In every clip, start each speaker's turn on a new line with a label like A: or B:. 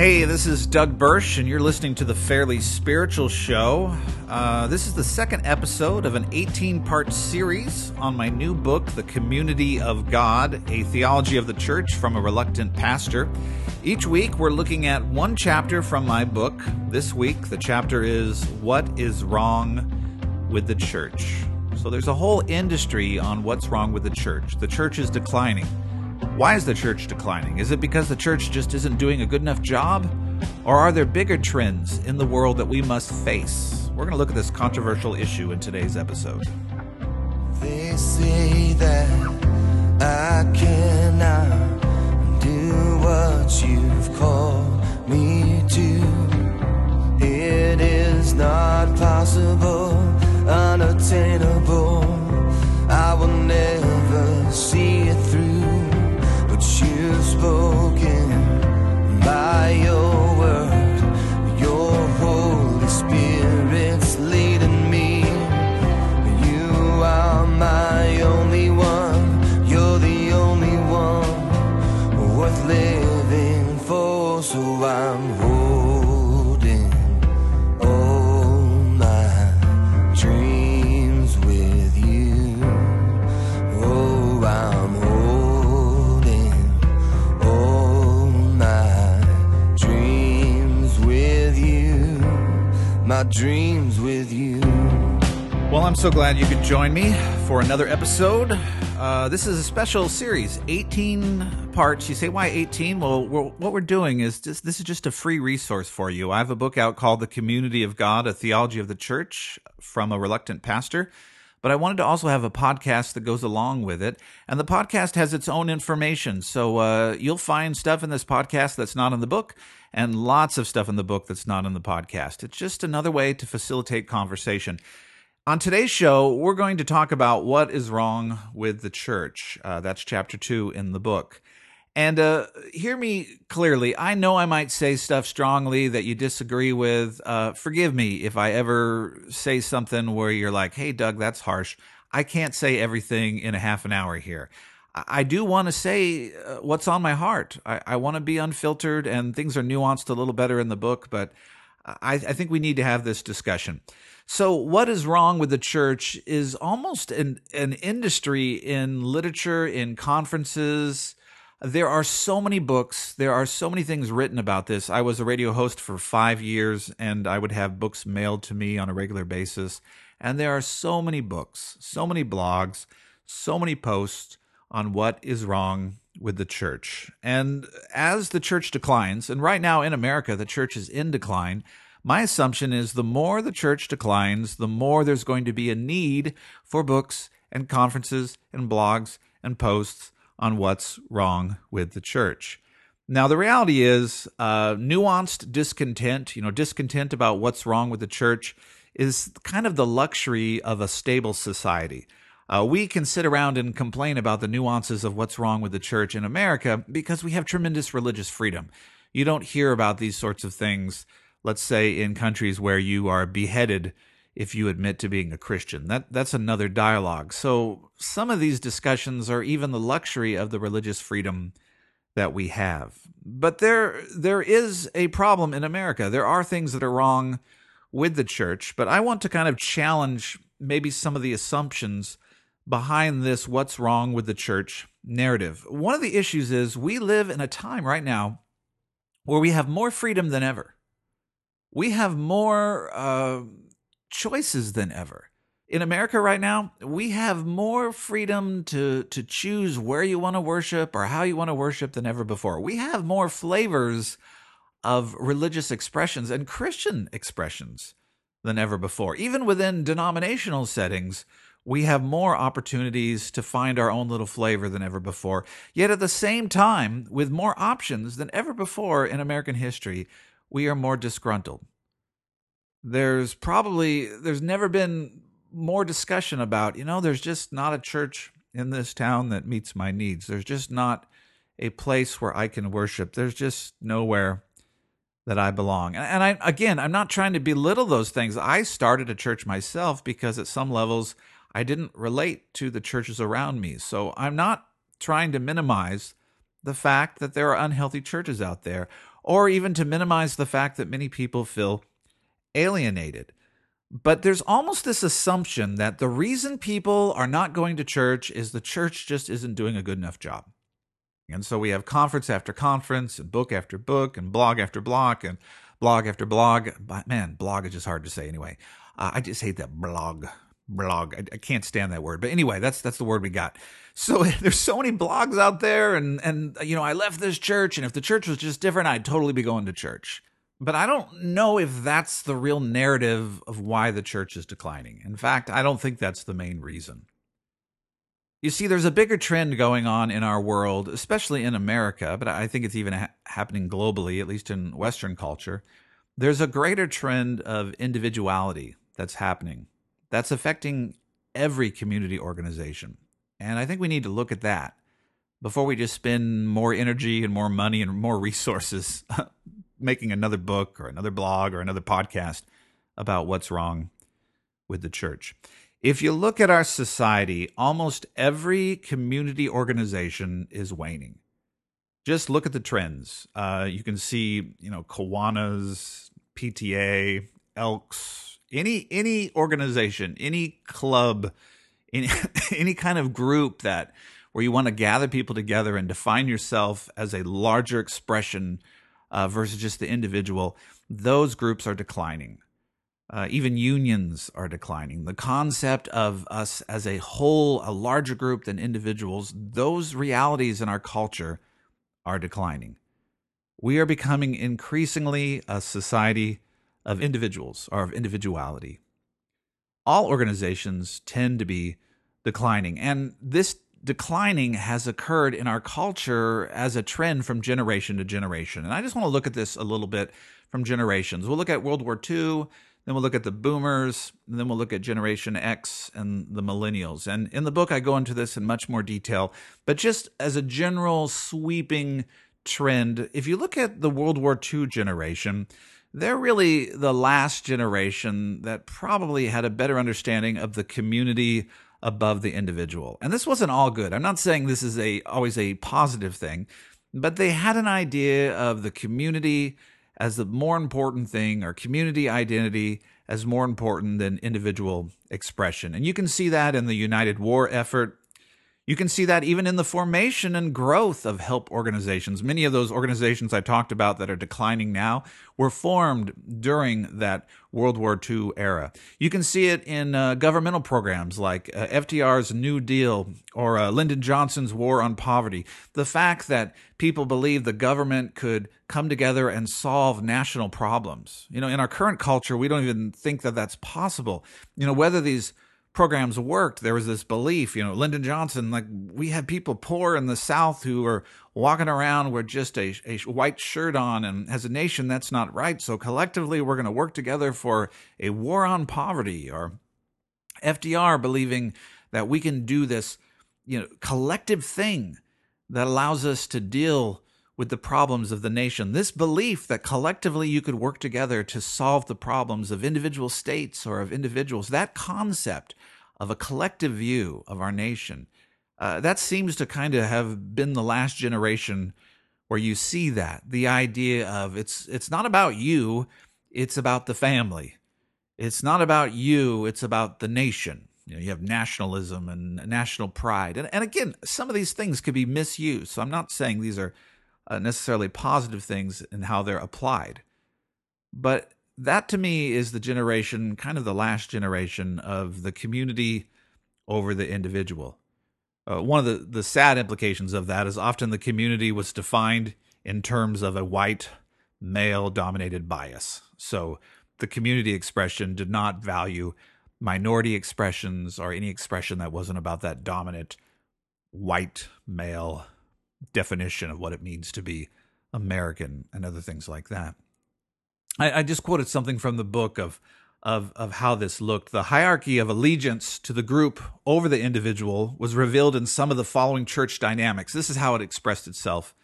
A: Hey, this is Doug Bursch, and you're listening to the Fairly Spiritual Show. Uh, this is the second episode of an 18 part series on my new book, The Community of God A Theology of the Church from a Reluctant Pastor. Each week, we're looking at one chapter from my book. This week, the chapter is What is Wrong with the Church? So, there's a whole industry on what's wrong with the church. The church is declining. Why is the church declining? Is it because the church just isn't doing a good enough job? Or are there bigger trends in the world that we must face? We're going to look at this controversial issue in today's episode.
B: They say that I cannot do what you've called me to. It is not possible, unattainable. I will never see it through you've so
A: glad you could join me for another episode. Uh, this is a special series, 18 parts. You say, why 18? Well, we're, what we're doing is just, this is just a free resource for you. I have a book out called The Community of God, A Theology of the Church from a Reluctant Pastor. But I wanted to also have a podcast that goes along with it. And the podcast has its own information. So uh, you'll find stuff in this podcast that's not in the book and lots of stuff in the book that's not in the podcast. It's just another way to facilitate conversation. On today's show, we're going to talk about what is wrong with the church. Uh, that's chapter two in the book. And uh, hear me clearly. I know I might say stuff strongly that you disagree with. Uh, forgive me if I ever say something where you're like, hey, Doug, that's harsh. I can't say everything in a half an hour here. I do want to say uh, what's on my heart. I, I want to be unfiltered, and things are nuanced a little better in the book, but I, I think we need to have this discussion. So, what is wrong with the church is almost an, an industry in literature, in conferences. There are so many books, there are so many things written about this. I was a radio host for five years, and I would have books mailed to me on a regular basis. And there are so many books, so many blogs, so many posts on what is wrong with the church. And as the church declines, and right now in America, the church is in decline. My assumption is the more the church declines, the more there's going to be a need for books and conferences and blogs and posts on what's wrong with the church. Now, the reality is, uh, nuanced discontent, you know, discontent about what's wrong with the church is kind of the luxury of a stable society. Uh, we can sit around and complain about the nuances of what's wrong with the church in America because we have tremendous religious freedom. You don't hear about these sorts of things, let's say, in countries where you are beheaded if you admit to being a Christian. That that's another dialogue. So some of these discussions are even the luxury of the religious freedom that we have. But there there is a problem in America. There are things that are wrong with the church, but I want to kind of challenge maybe some of the assumptions behind this what's wrong with the church narrative. One of the issues is we live in a time right now where we have more freedom than ever. We have more uh, choices than ever. In America right now, we have more freedom to to choose where you want to worship or how you want to worship than ever before. We have more flavors of religious expressions and Christian expressions than ever before. Even within denominational settings, we have more opportunities to find our own little flavor than ever before. Yet at the same time, with more options than ever before in American history, we are more disgruntled. There's probably there's never been more discussion about you know there's just not a church in this town that meets my needs. There's just not a place where i can worship. There's just nowhere that i belong. And, i again i'm not trying to belittle those things. I started a church myself because at some levels i didn't relate to the churches around me. So i'm not trying to minimize the fact that there are unhealthy churches out there or even to minimize the fact that many people feel alienated. But there's almost this assumption that the reason people are not going to church is the church just isn't doing a good enough job. And so we have conference after conference and book after book and blog after blog and blog after blog. But man, blog is just hard to say anyway. Uh, I just hate that blog. Blog. I, I, can't stand that word. But anyway, that's that's the word we got. So there's so many blogs out there, and and you know I left this church, and if the church was just different, I'd totally be going to church. But I don't know if that's the real narrative of why the church is declining. In fact, I don't think that's the main reason. You see, there's a bigger trend going on in our world, especially in America, but I think it's even ha- happening globally, at least in Western culture. There's a greater trend of individuality that's happening that's affecting every community organization. And I think we need to look at that before we just spend more energy and more money and more resources making another book or another blog or another podcast about what's wrong with the church. If you look at our society, almost every community organization is waning. Just look at the trends. Uh, you can see, you know, Kiwanis, PTA, Elks, any any organization, any club, any any kind of group that where you want to gather people together and define yourself as a larger expression uh, versus just the individual, those groups are declining. Uh, even unions are declining. The concept of us as a whole, a larger group than individuals, those realities in our culture are declining. We are becoming increasingly a society of individuals or of individuality. All organizations tend to be declining, and this declining has occurred in our culture as a trend from generation to generation. And I just want to look at this a little bit from generations. We'll look at World War II, then we'll look at the boomers, then we'll look at Generation X and the millennials. And in the book, I go into this in much more detail. But just as a general sweeping trend, if you look at the World War II generation, they're really the last generation that probably had a better understanding of the community above the individual. And this wasn't all good. I'm not saying this is a always a positive thing, but they had an idea of the community as the more important thing or community identity as more important than individual expression. And you can see that in the United War effort you can see that even in the formation and growth of help organizations. Many of those organizations I talked about that are declining now were formed during that World War II era. You can see it in uh, governmental programs like uh, FDR's New Deal or uh, Lyndon Johnson's War on Poverty. The fact that people believe the government could come together and solve national problems. You know, in our current culture, we don't even think that that's possible. You know, whether these programs worked, there was this belief, you know, Lyndon Johnson, like we had people poor in the South who were walking around with just a, a white shirt on. And as a nation, that's not right. So collectively, we're going to work together for a war on poverty or FDR believing that we can do this, you know, collective thing that allows us to deal with the problems of the nation. This belief that collectively you could work together to solve the problems of individual states or of individuals, that concept of a collective view of our nation, uh, that seems to kind of have been the last generation where you see that the idea of it's it's not about you, it's about the family. It's not about you, it's about the nation. You know, you have nationalism and national pride. And, and again, some of these things could be misused. So I'm not saying these are uh, necessarily positive things in how they're applied. But that to me is the generation, kind of the last generation of the community over the individual. Uh, one of the, the sad implications of that is often the community was defined in terms of a white male dominated bias. So the community expression did not value minority expressions or any expression that wasn't about that dominant white male definition of what it means to be American and other things like that. I, I just quoted something from the book of of of how this looked. The hierarchy of allegiance to the group over the individual was revealed in some of the following church dynamics. This is how it expressed itself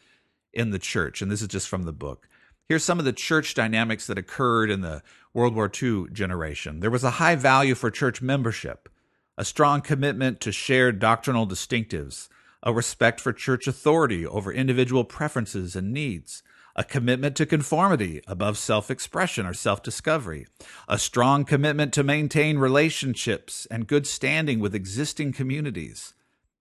A: in the church, and this is just from the book. Here's some of the church dynamics that occurred in the World War II generation. There was a high value for church membership, a strong commitment to shared doctrinal distinctives, a respect for church authority over individual preferences and needs, a commitment to conformity above self expression or self discovery, a strong commitment to maintain relationships and good standing with existing communities.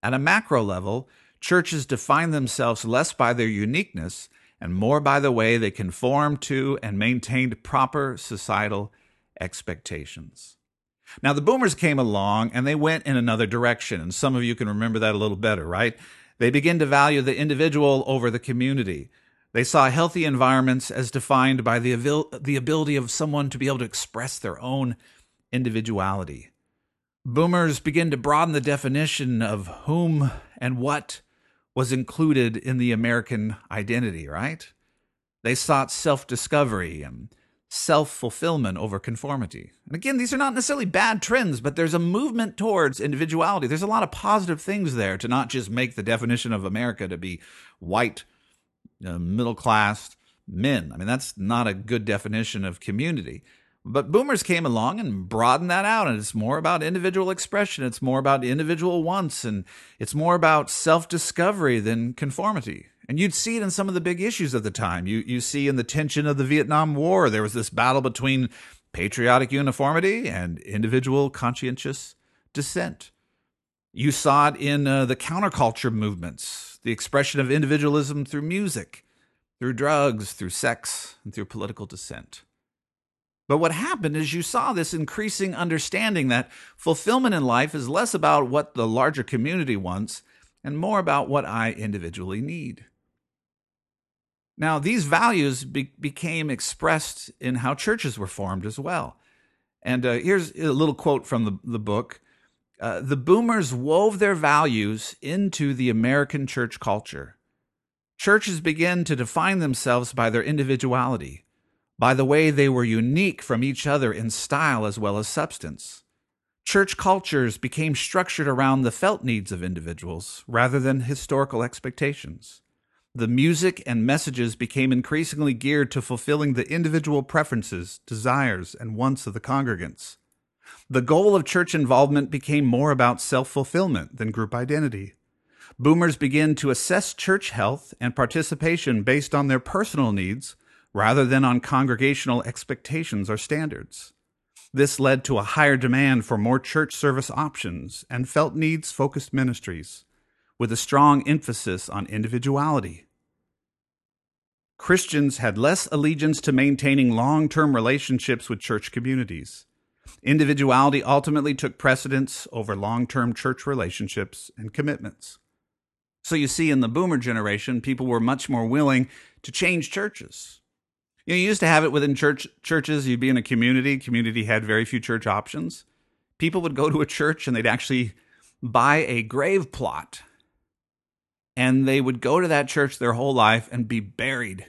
A: At a macro level, churches define themselves less by their uniqueness and more by the way they conform to and maintained proper societal expectations. Now, the boomers came along and they went in another direction, and some of you can remember that a little better, right? They begin to value the individual over the community. They saw healthy environments as defined by the, the ability of someone to be able to express their own individuality. Boomers begin to broaden the definition of whom and what was included in the American identity, right? They sought self discovery and self fulfillment over conformity. And again, these are not necessarily bad trends, but there's a movement towards individuality. There's a lot of positive things there to not just make the definition of America to be white, uh, middle class men. I mean, that's not a good definition of community. But boomers came along and broadened that out, and it's more about individual expression. It's more about individual wants, and it's more about self discovery than conformity. And you'd see it in some of the big issues of the time. You you see in the tension of the Vietnam War, there was this battle between patriotic uniformity and individual conscientious dissent. You saw it in uh, the counterculture movements, the expression of individualism through music, through drugs, through sex, and through political dissent. But what happened is you saw this increasing understanding that fulfillment in life is less about what the larger community wants and more about what I individually need. Now, these values be- became expressed in how churches were formed as well. And uh, here's a little quote from the, the book uh, The boomers wove their values into the American church culture. Churches began to define themselves by their individuality by the way they were unique from each other in style as well as substance. Church cultures became structured around the felt needs of individuals rather than historical expectations. The music and messages became increasingly geared to fulfilling the individual preferences, desires, and wants of the congregants. The goal of church involvement became more about self fulfillment than group identity. Boomers began to assess church health and participation based on their personal needs rather than on congregational expectations or standards. This led to a higher demand for more church service options and felt needs focused ministries, with a strong emphasis on individuality. Christians had less allegiance to maintaining long term relationships with church communities. Individuality ultimately took precedence over long term church relationships and commitments. So you see, in the boomer generation, people were much more willing to change churches, you, know, you used to have it within church churches. You'd be in a community. Community had very few church options. People would go to a church and they'd actually buy a grave plot, and they would go to that church their whole life and be buried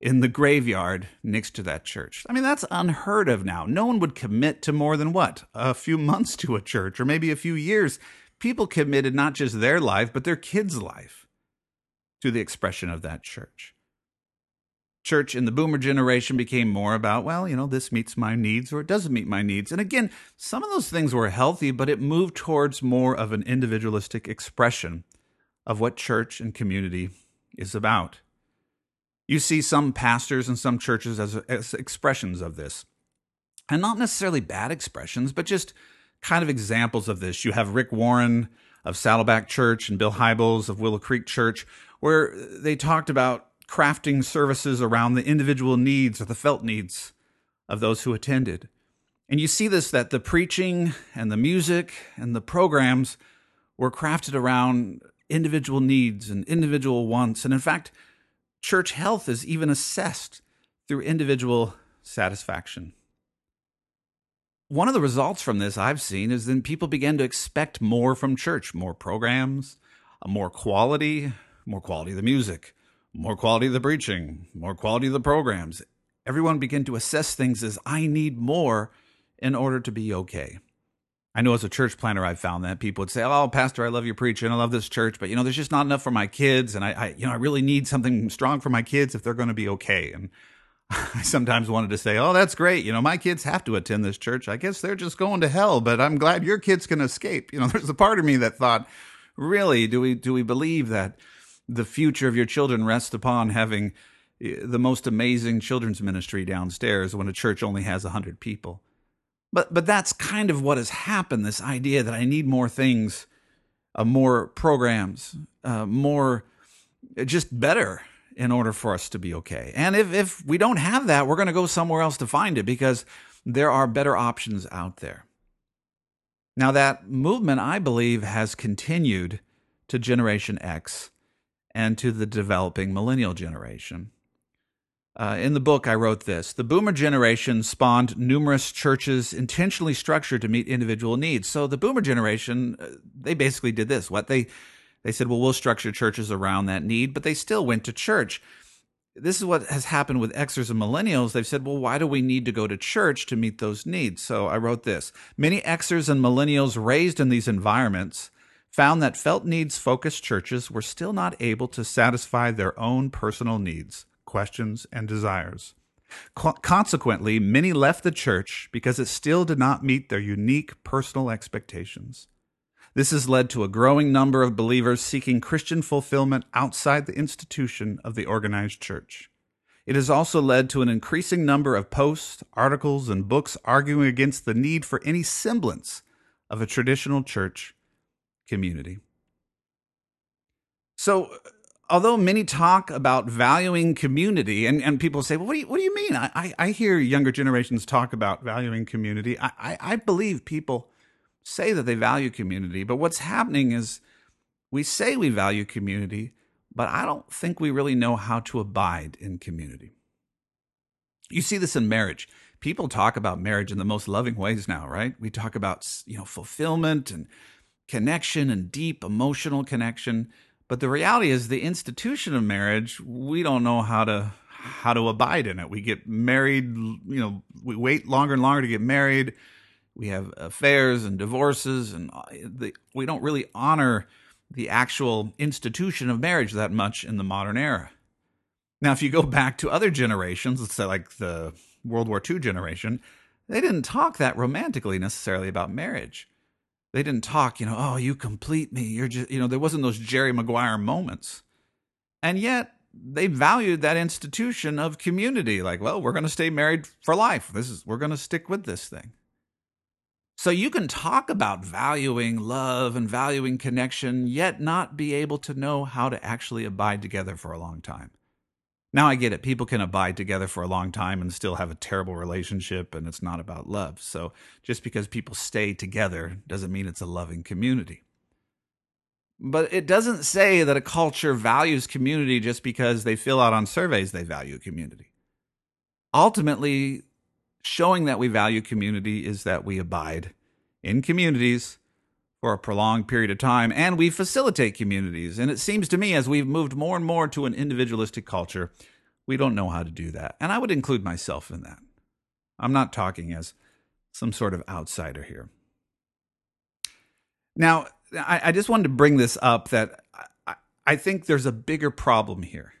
A: in the graveyard next to that church. I mean, that's unheard of now. No one would commit to more than what? A few months to a church or maybe a few years. People committed not just their life, but their kids' life to the expression of that church church in the boomer generation became more about, well, you know, this meets my needs or it doesn't meet my needs. And again, some of those things were healthy, but it moved towards more of an individualistic expression of what church and community is about. You see some pastors and some churches as, as expressions of this. And not necessarily bad expressions, but just kind of examples of this. You have Rick Warren of Saddleback Church and Bill Hybels of Willow Creek Church, where they talked about crafting services around the individual needs or the felt needs of those who attended. And you see this that the preaching and the music and the programs were crafted around individual needs and individual wants. And in fact, church health is even assessed through individual satisfaction. One of the results from this I've seen is then people began to expect more from church more programs, more quality, more quality of the music, more quality of the preaching, more quality of the programs. Everyone began to assess things as I need more in order to be okay. I know as a church planner, I've found that people would say, "Oh, Pastor, I love your preaching. I love this church, but you know, there's just not enough for my kids, and I, I you know, I really need something strong for my kids if they're going to be okay." And I sometimes wanted to say, "Oh, that's great. You know, my kids have to attend this church. I guess they're just going to hell, but I'm glad your kids can escape." You know, there's a part of me that thought, "Really, do we do we believe that?" The future of your children rests upon having the most amazing children's ministry downstairs when a church only has 100 people. But but that's kind of what has happened this idea that I need more things, uh, more programs, uh, more just better in order for us to be okay. And if if we don't have that, we're going to go somewhere else to find it because there are better options out there. Now that movement I believe has continued to generation X and to the developing millennial generation. Uh, in the book, I wrote this The boomer generation spawned numerous churches intentionally structured to meet individual needs. So the boomer generation, uh, they basically did this. What they, they said, well, we'll structure churches around that need, but they still went to church. This is what has happened with Xers and millennials. They've said, well, why do we need to go to church to meet those needs? So I wrote this Many Xers and millennials raised in these environments found that felt needs focused churches were still not able to satisfy their own personal needs questions, and desires. Co- consequently, many left the church because it still did not meet their unique personal expectations. This has led to a growing number of believers seeking Christian fulfillment outside the institution of the organized church. It has also led to an increasing number of posts, articles, and books arguing against the need for any semblance of a traditional church community. So, although many talk about valuing community, and, and people say, well, what do you, what do you mean? I, I hear younger generations talk about valuing community. I, I, I believe people say that they value community, but what's happening is we say we value community, but I don't think we really know how to abide in community. You see this in marriage. People talk about marriage in the most loving ways now, right? We talk about, you know, fulfillment and connection and deep emotional connection. But the reality is the institution of marriage, we don't know how to how to abide in it. We get married, you know, we wait longer and longer to get married. We have affairs and divorces and uh, the, we don't really honor the actual institution of marriage that much in the modern era. Now, if you go back to other generations, let's say like the World War II generation, they didn't talk that romantically necessarily about marriage they didn't talk, you know, oh, you complete me. You're just, you know, there wasn't those Jerry Maguire moments. And yet they valued that institution of community. Like, well, we're going to stay married for life. This is, we're going to stick with this thing. So you can talk about valuing love and valuing connection, yet not be able to know how to actually abide together for a long time. Now I get it. People can abide together for a long time and still have a terrible relationship, and it's not about love. So just because people stay together doesn't mean it's a loving community. But it doesn't say that a culture values community just because they fill out on surveys they value community. Ultimately, showing that we value community is that we abide in communities for a prolonged period of time, and we facilitate communities. And it seems to me, as we've moved more and more to an individualistic culture, we don't know how to do that. And I would include myself in that. I'm not talking as some sort of outsider here. Now, I, I just wanted to bring this up that I, I think there's a bigger problem here.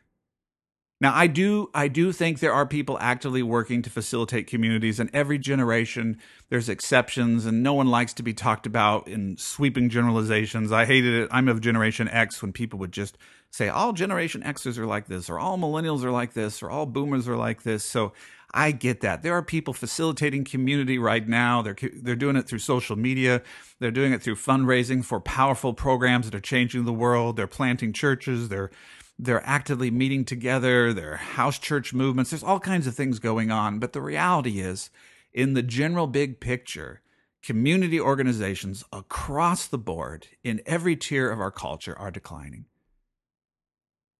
A: Now, I do I do think there are people actively working to facilitate communities, and every generation there's exceptions, and no one likes to be talked about in sweeping generalizations. I hated it. I'm of Generation X when people would just say all Generation Xers are like this, or all Millennials are like this, or all Boomers are like this. So I get that. There are people facilitating community right now. They're they're doing it through social media. They're doing it through fundraising for powerful programs that are changing the world. They're planting churches. They're they're actively meeting together, They're house church movements, there's all kinds of things going on. But the reality is, in the general big picture, community organizations across the board in every tier of our culture are declining.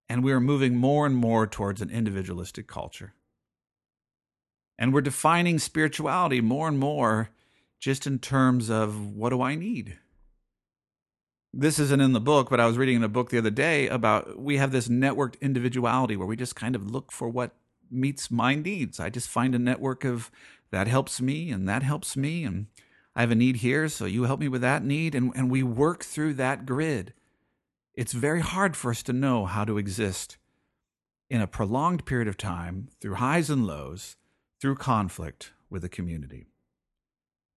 A: And we are moving more and more towards an individualistic culture. And we're defining spirituality more and more just in terms of what do I need? This isn't in the book, but I was reading in a book the other day about we have this networked individuality where we just kind of look for what meets my needs. I just find a network of that helps me and that helps me and I have a need here, so you help me with that need and, and we work through that grid. It's very hard for us to know how to exist in a prolonged period of time through highs and lows, through conflict with a community.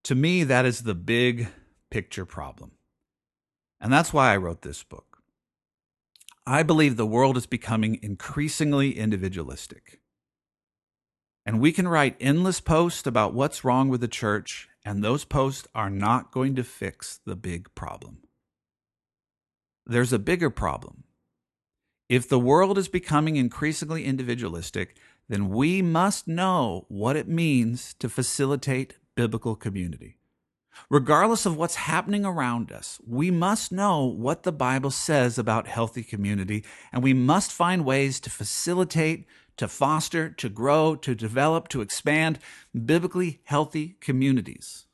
A: To me, that is the big picture problem. And that's why I wrote this book. I believe the world is becoming increasingly individualistic. And we can write endless posts about what's wrong with the church, and those posts are not going to fix the big problem. There's a bigger problem. If the world is becoming increasingly individualistic, then we must know what it means to facilitate biblical community. Regardless of what's happening around us, we must know what the Bible says about healthy community, and we must find ways to facilitate, to foster, to grow, to develop, to expand biblically healthy communities,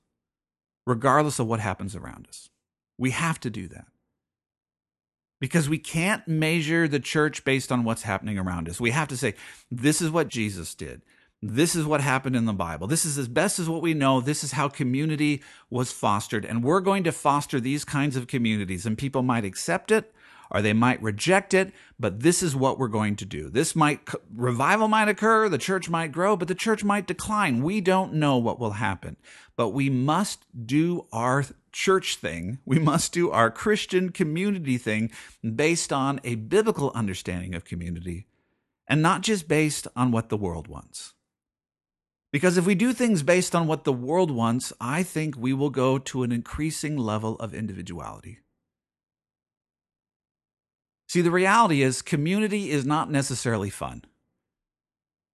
A: regardless of what happens around us. We have to do that. Because we can't measure the church based on what's happening around us. We have to say, this is what Jesus did. This is what happened in the Bible. This is as best as what we know. This is how community was fostered. And we're going to foster these kinds of communities. And people might accept it or they might reject it, but this is what we're going to do. This might, revival might occur, the church might grow, but the church might decline. We don't know what will happen. But we must do our church thing. We must do our Christian community thing based on a biblical understanding of community and not just based on what the world wants. Because if we do things based on what the world wants, I think we will go to an increasing level of individuality. See, the reality is, community is not necessarily fun.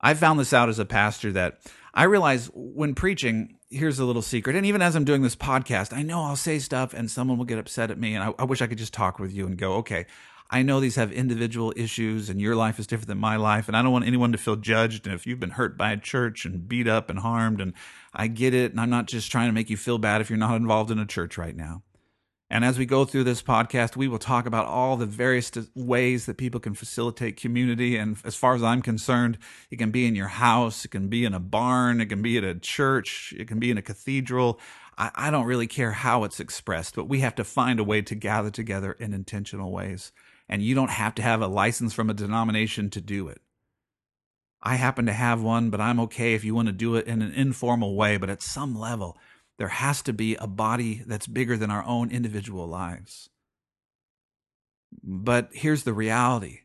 A: I found this out as a pastor that I realize when preaching, here's a little secret. And even as I'm doing this podcast, I know I'll say stuff and someone will get upset at me. And I, I wish I could just talk with you and go, okay, I know these have individual issues and your life is different than my life. And I don't want anyone to feel judged. And if you've been hurt by a church and beat up and harmed, and I get it. And I'm not just trying to make you feel bad if you're not involved in a church right now. And as we go through this podcast, we will talk about all the various ways that people can facilitate community. And as far as I'm concerned, it can be in your house, it can be in a barn, it can be at a church, it can be in a cathedral. I, I don't really care how it's expressed, but we have to find a way to gather together in intentional ways and you don't have to have a license from a denomination to do it. I happen to have one, but I'm okay if you want to do it in an informal way. But at some level, there has to be a body that's bigger than our own individual lives. But here's the reality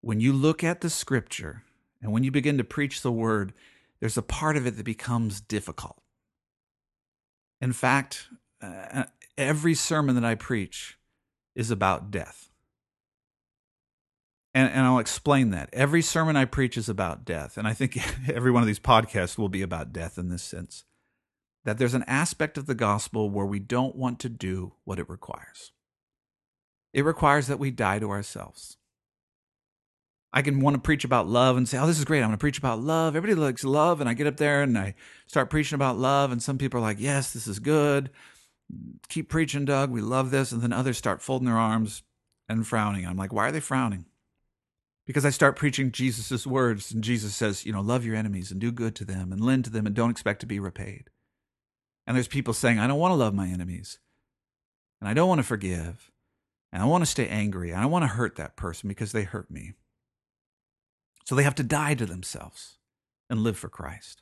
A: when you look at the scripture and when you begin to preach the word, there's a part of it that becomes difficult. In fact, uh, every sermon that I preach is about death. And, and I'll explain that. Every sermon I preach is about death. And I think every one of these podcasts will be about death in this sense. That there's an aspect of the gospel where we don't want to do what it requires. It requires that we die to ourselves. I can want to preach about love and say, oh, this is great. I'm going to preach about love. Everybody likes love. And I get up there and I start preaching about love. And some people are like, yes, this is good. Keep preaching, Doug. We love this. And then others start folding their arms and frowning. I'm like, why are they frowning? Because I start preaching Jesus' words, and Jesus says, you know, love your enemies and do good to them and lend to them and don't expect to be repaid. And there's people saying, I don't want to love my enemies, and I don't want to forgive, and I want to stay angry, and I want to hurt that person because they hurt me. So they have to die to themselves and live for Christ.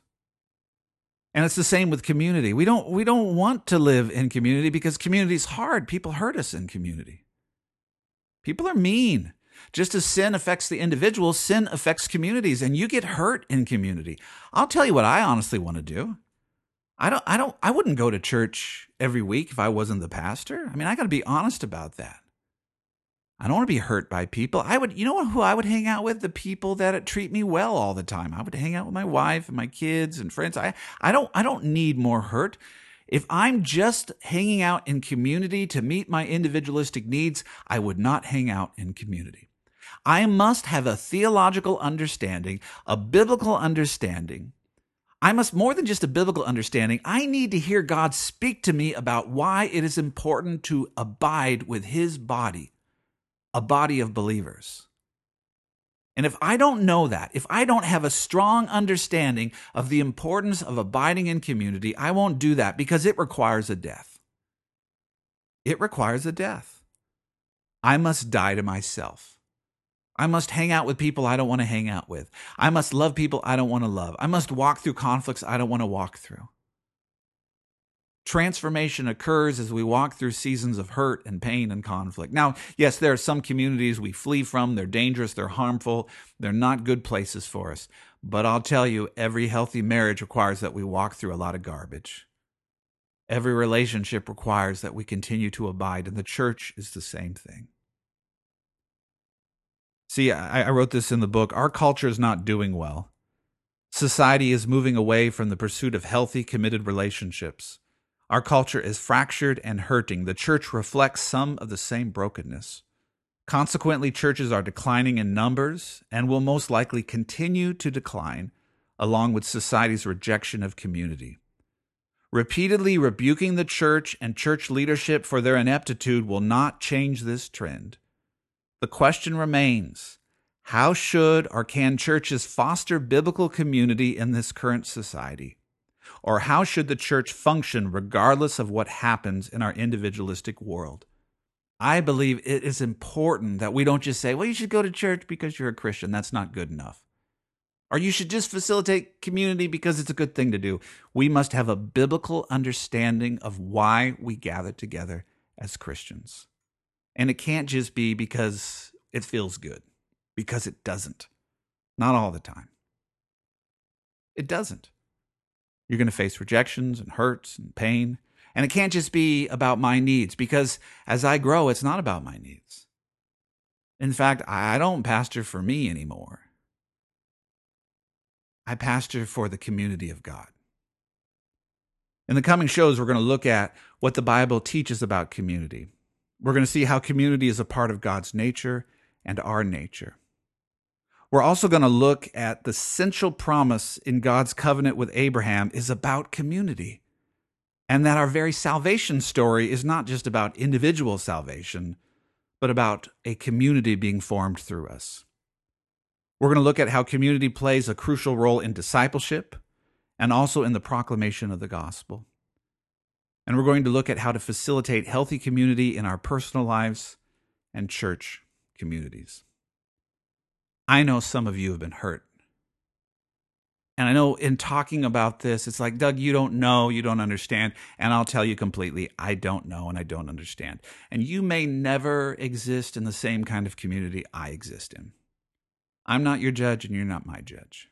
A: And it's the same with community. We don't we don't want to live in community because community is hard. People hurt us in community. People are mean. Just as sin affects the individual, sin affects communities, and you get hurt in community. I'll tell you what I honestly want to do. I don't, I don't, I wouldn't go to church every week if I wasn't the pastor. I mean, I got to be honest about that. I don't want to be hurt by people. I would, you know who I would hang out with? The people that treat me well all the time. I would hang out with my wife and my kids and friends. I, I don't, I don't need more hurt. If I'm just hanging out in community to meet my individualistic needs, I would not hang out in community. I must have a theological understanding, a biblical understanding. I must, more than just a biblical understanding, I need to hear God speak to me about why it is important to abide with His body, a body of believers. And if I don't know that, if I don't have a strong understanding of the importance of abiding in community, I won't do that because it requires a death. It requires a death. I must die to myself. I must hang out with people I don't want to hang out with. I must love people I don't want to love. I must walk through conflicts I don't want to walk through. Transformation occurs as we walk through seasons of hurt and pain and conflict. Now, yes, there are some communities we flee from. They're dangerous, they're harmful, they're not good places for us. But I'll tell you, every healthy marriage requires that we walk through a lot of garbage. Every relationship requires that we continue to abide, and the church is the same thing. See, I, I wrote this in the book. Our culture is not doing well. Society is moving away from the pursuit of healthy, committed relationships. Our culture is fractured and hurting. The church reflects some of the same brokenness. Consequently, churches are declining in numbers and will most likely continue to decline along with society's rejection of community. Repeatedly rebuking the church and church leadership for their ineptitude will not change this trend. The question remains how should or can churches foster biblical community in this current society? Or how should the church function regardless of what happens in our individualistic world? I believe it is important that we don't just say, well, you should go to church because you're a Christian. That's not good enough. Or you should just facilitate community because it's a good thing to do. We must have a biblical understanding of why we gather together as Christians. And it can't just be because it feels good, because it doesn't. Not all the time. It doesn't. You're going to face rejections and hurts and pain. And it can't just be about my needs because as I grow, it's not about my needs. In fact, I don't pastor for me anymore. I pastor for the community of God. In the coming shows, we're going to look at what the Bible teaches about community. We're going to see how community is a part of God's nature and our nature. We're also going to look at the central promise in God's covenant with Abraham is about community. And that our very salvation story is not just about individual salvation, but about a community being formed through us. We're going to look at how community plays a crucial role in discipleship and also in the proclamation of the gospel. And we're going to look at how to facilitate healthy community in our personal lives and church communities. I know some of you have been hurt. And I know in talking about this, it's like, Doug, you don't know, you don't understand. And I'll tell you completely, I don't know and I don't understand. And you may never exist in the same kind of community I exist in. I'm not your judge and you're not my judge.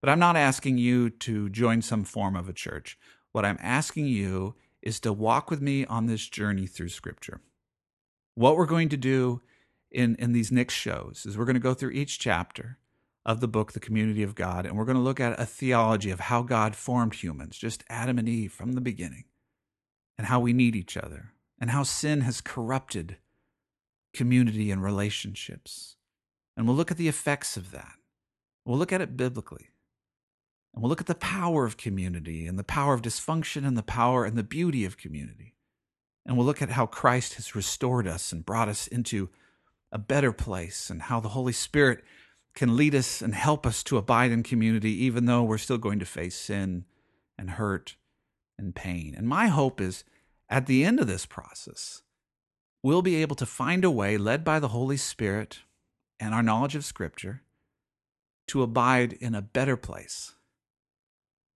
A: But I'm not asking you to join some form of a church. What I'm asking you is to walk with me on this journey through Scripture. What we're going to do in, in these next shows is we're going to go through each chapter of the book, The Community of God, and we're going to look at a theology of how God formed humans, just Adam and Eve from the beginning, and how we need each other, and how sin has corrupted community and relationships. And we'll look at the effects of that. We'll look at it biblically. And we'll look at the power of community and the power of dysfunction and the power and the beauty of community. And we'll look at how Christ has restored us and brought us into a better place and how the Holy Spirit can lead us and help us to abide in community, even though we're still going to face sin and hurt and pain. And my hope is at the end of this process, we'll be able to find a way, led by the Holy Spirit and our knowledge of Scripture, to abide in a better place,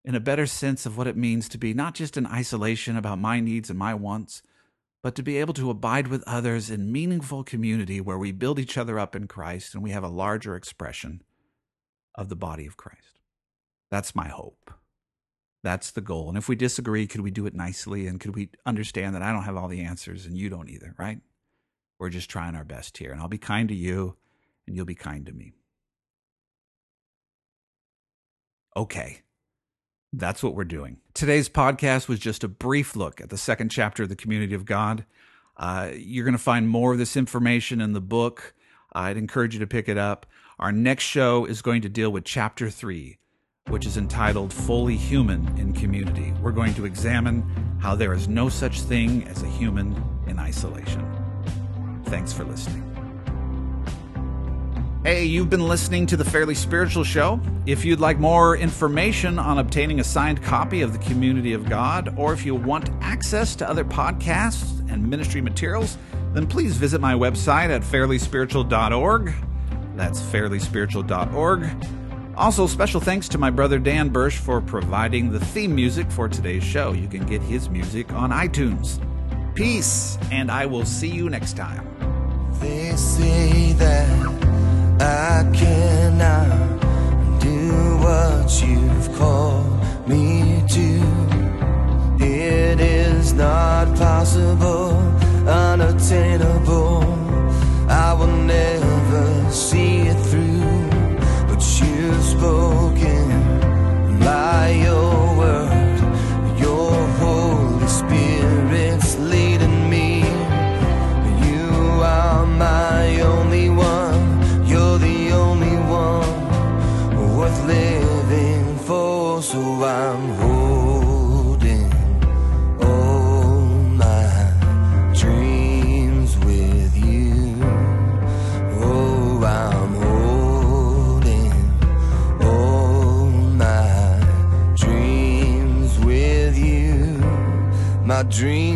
A: in a better sense of what it means to be not just in isolation about my needs and my wants, but to be able to abide with others in meaningful community where we build each other up in Christ and we have a larger expression of the body of Christ. That's my hope. That's the goal. And if we disagree, could we do it nicely? And could we understand that I don't have all the answers and you don't either, right? We're just trying our best here. And I'll be kind to you and you'll be kind to me. Okay. That's what we're doing. Today's podcast was just a brief look at the second chapter of the Community of God. Uh, you're going to find more of this information in the book. I'd encourage you to pick it up. Our next show is going to deal with chapter three, which is entitled Fully Human in Community. We're going to examine how there is no such thing as a human in isolation. Thanks for listening. Hey, you've been listening to the Fairly Spiritual Show. If you'd like more information on obtaining a signed copy of The Community of God, or if you want access to other podcasts and ministry materials, then please visit my website at fairlyspiritual.org. That's fairlyspiritual.org. Also, special thanks to my brother Dan Bursch for providing the theme music for today's show. You can get his music on iTunes. Peace, and I will see you next time.
B: They say that I cannot do what you've called me to. It is not possible. dream.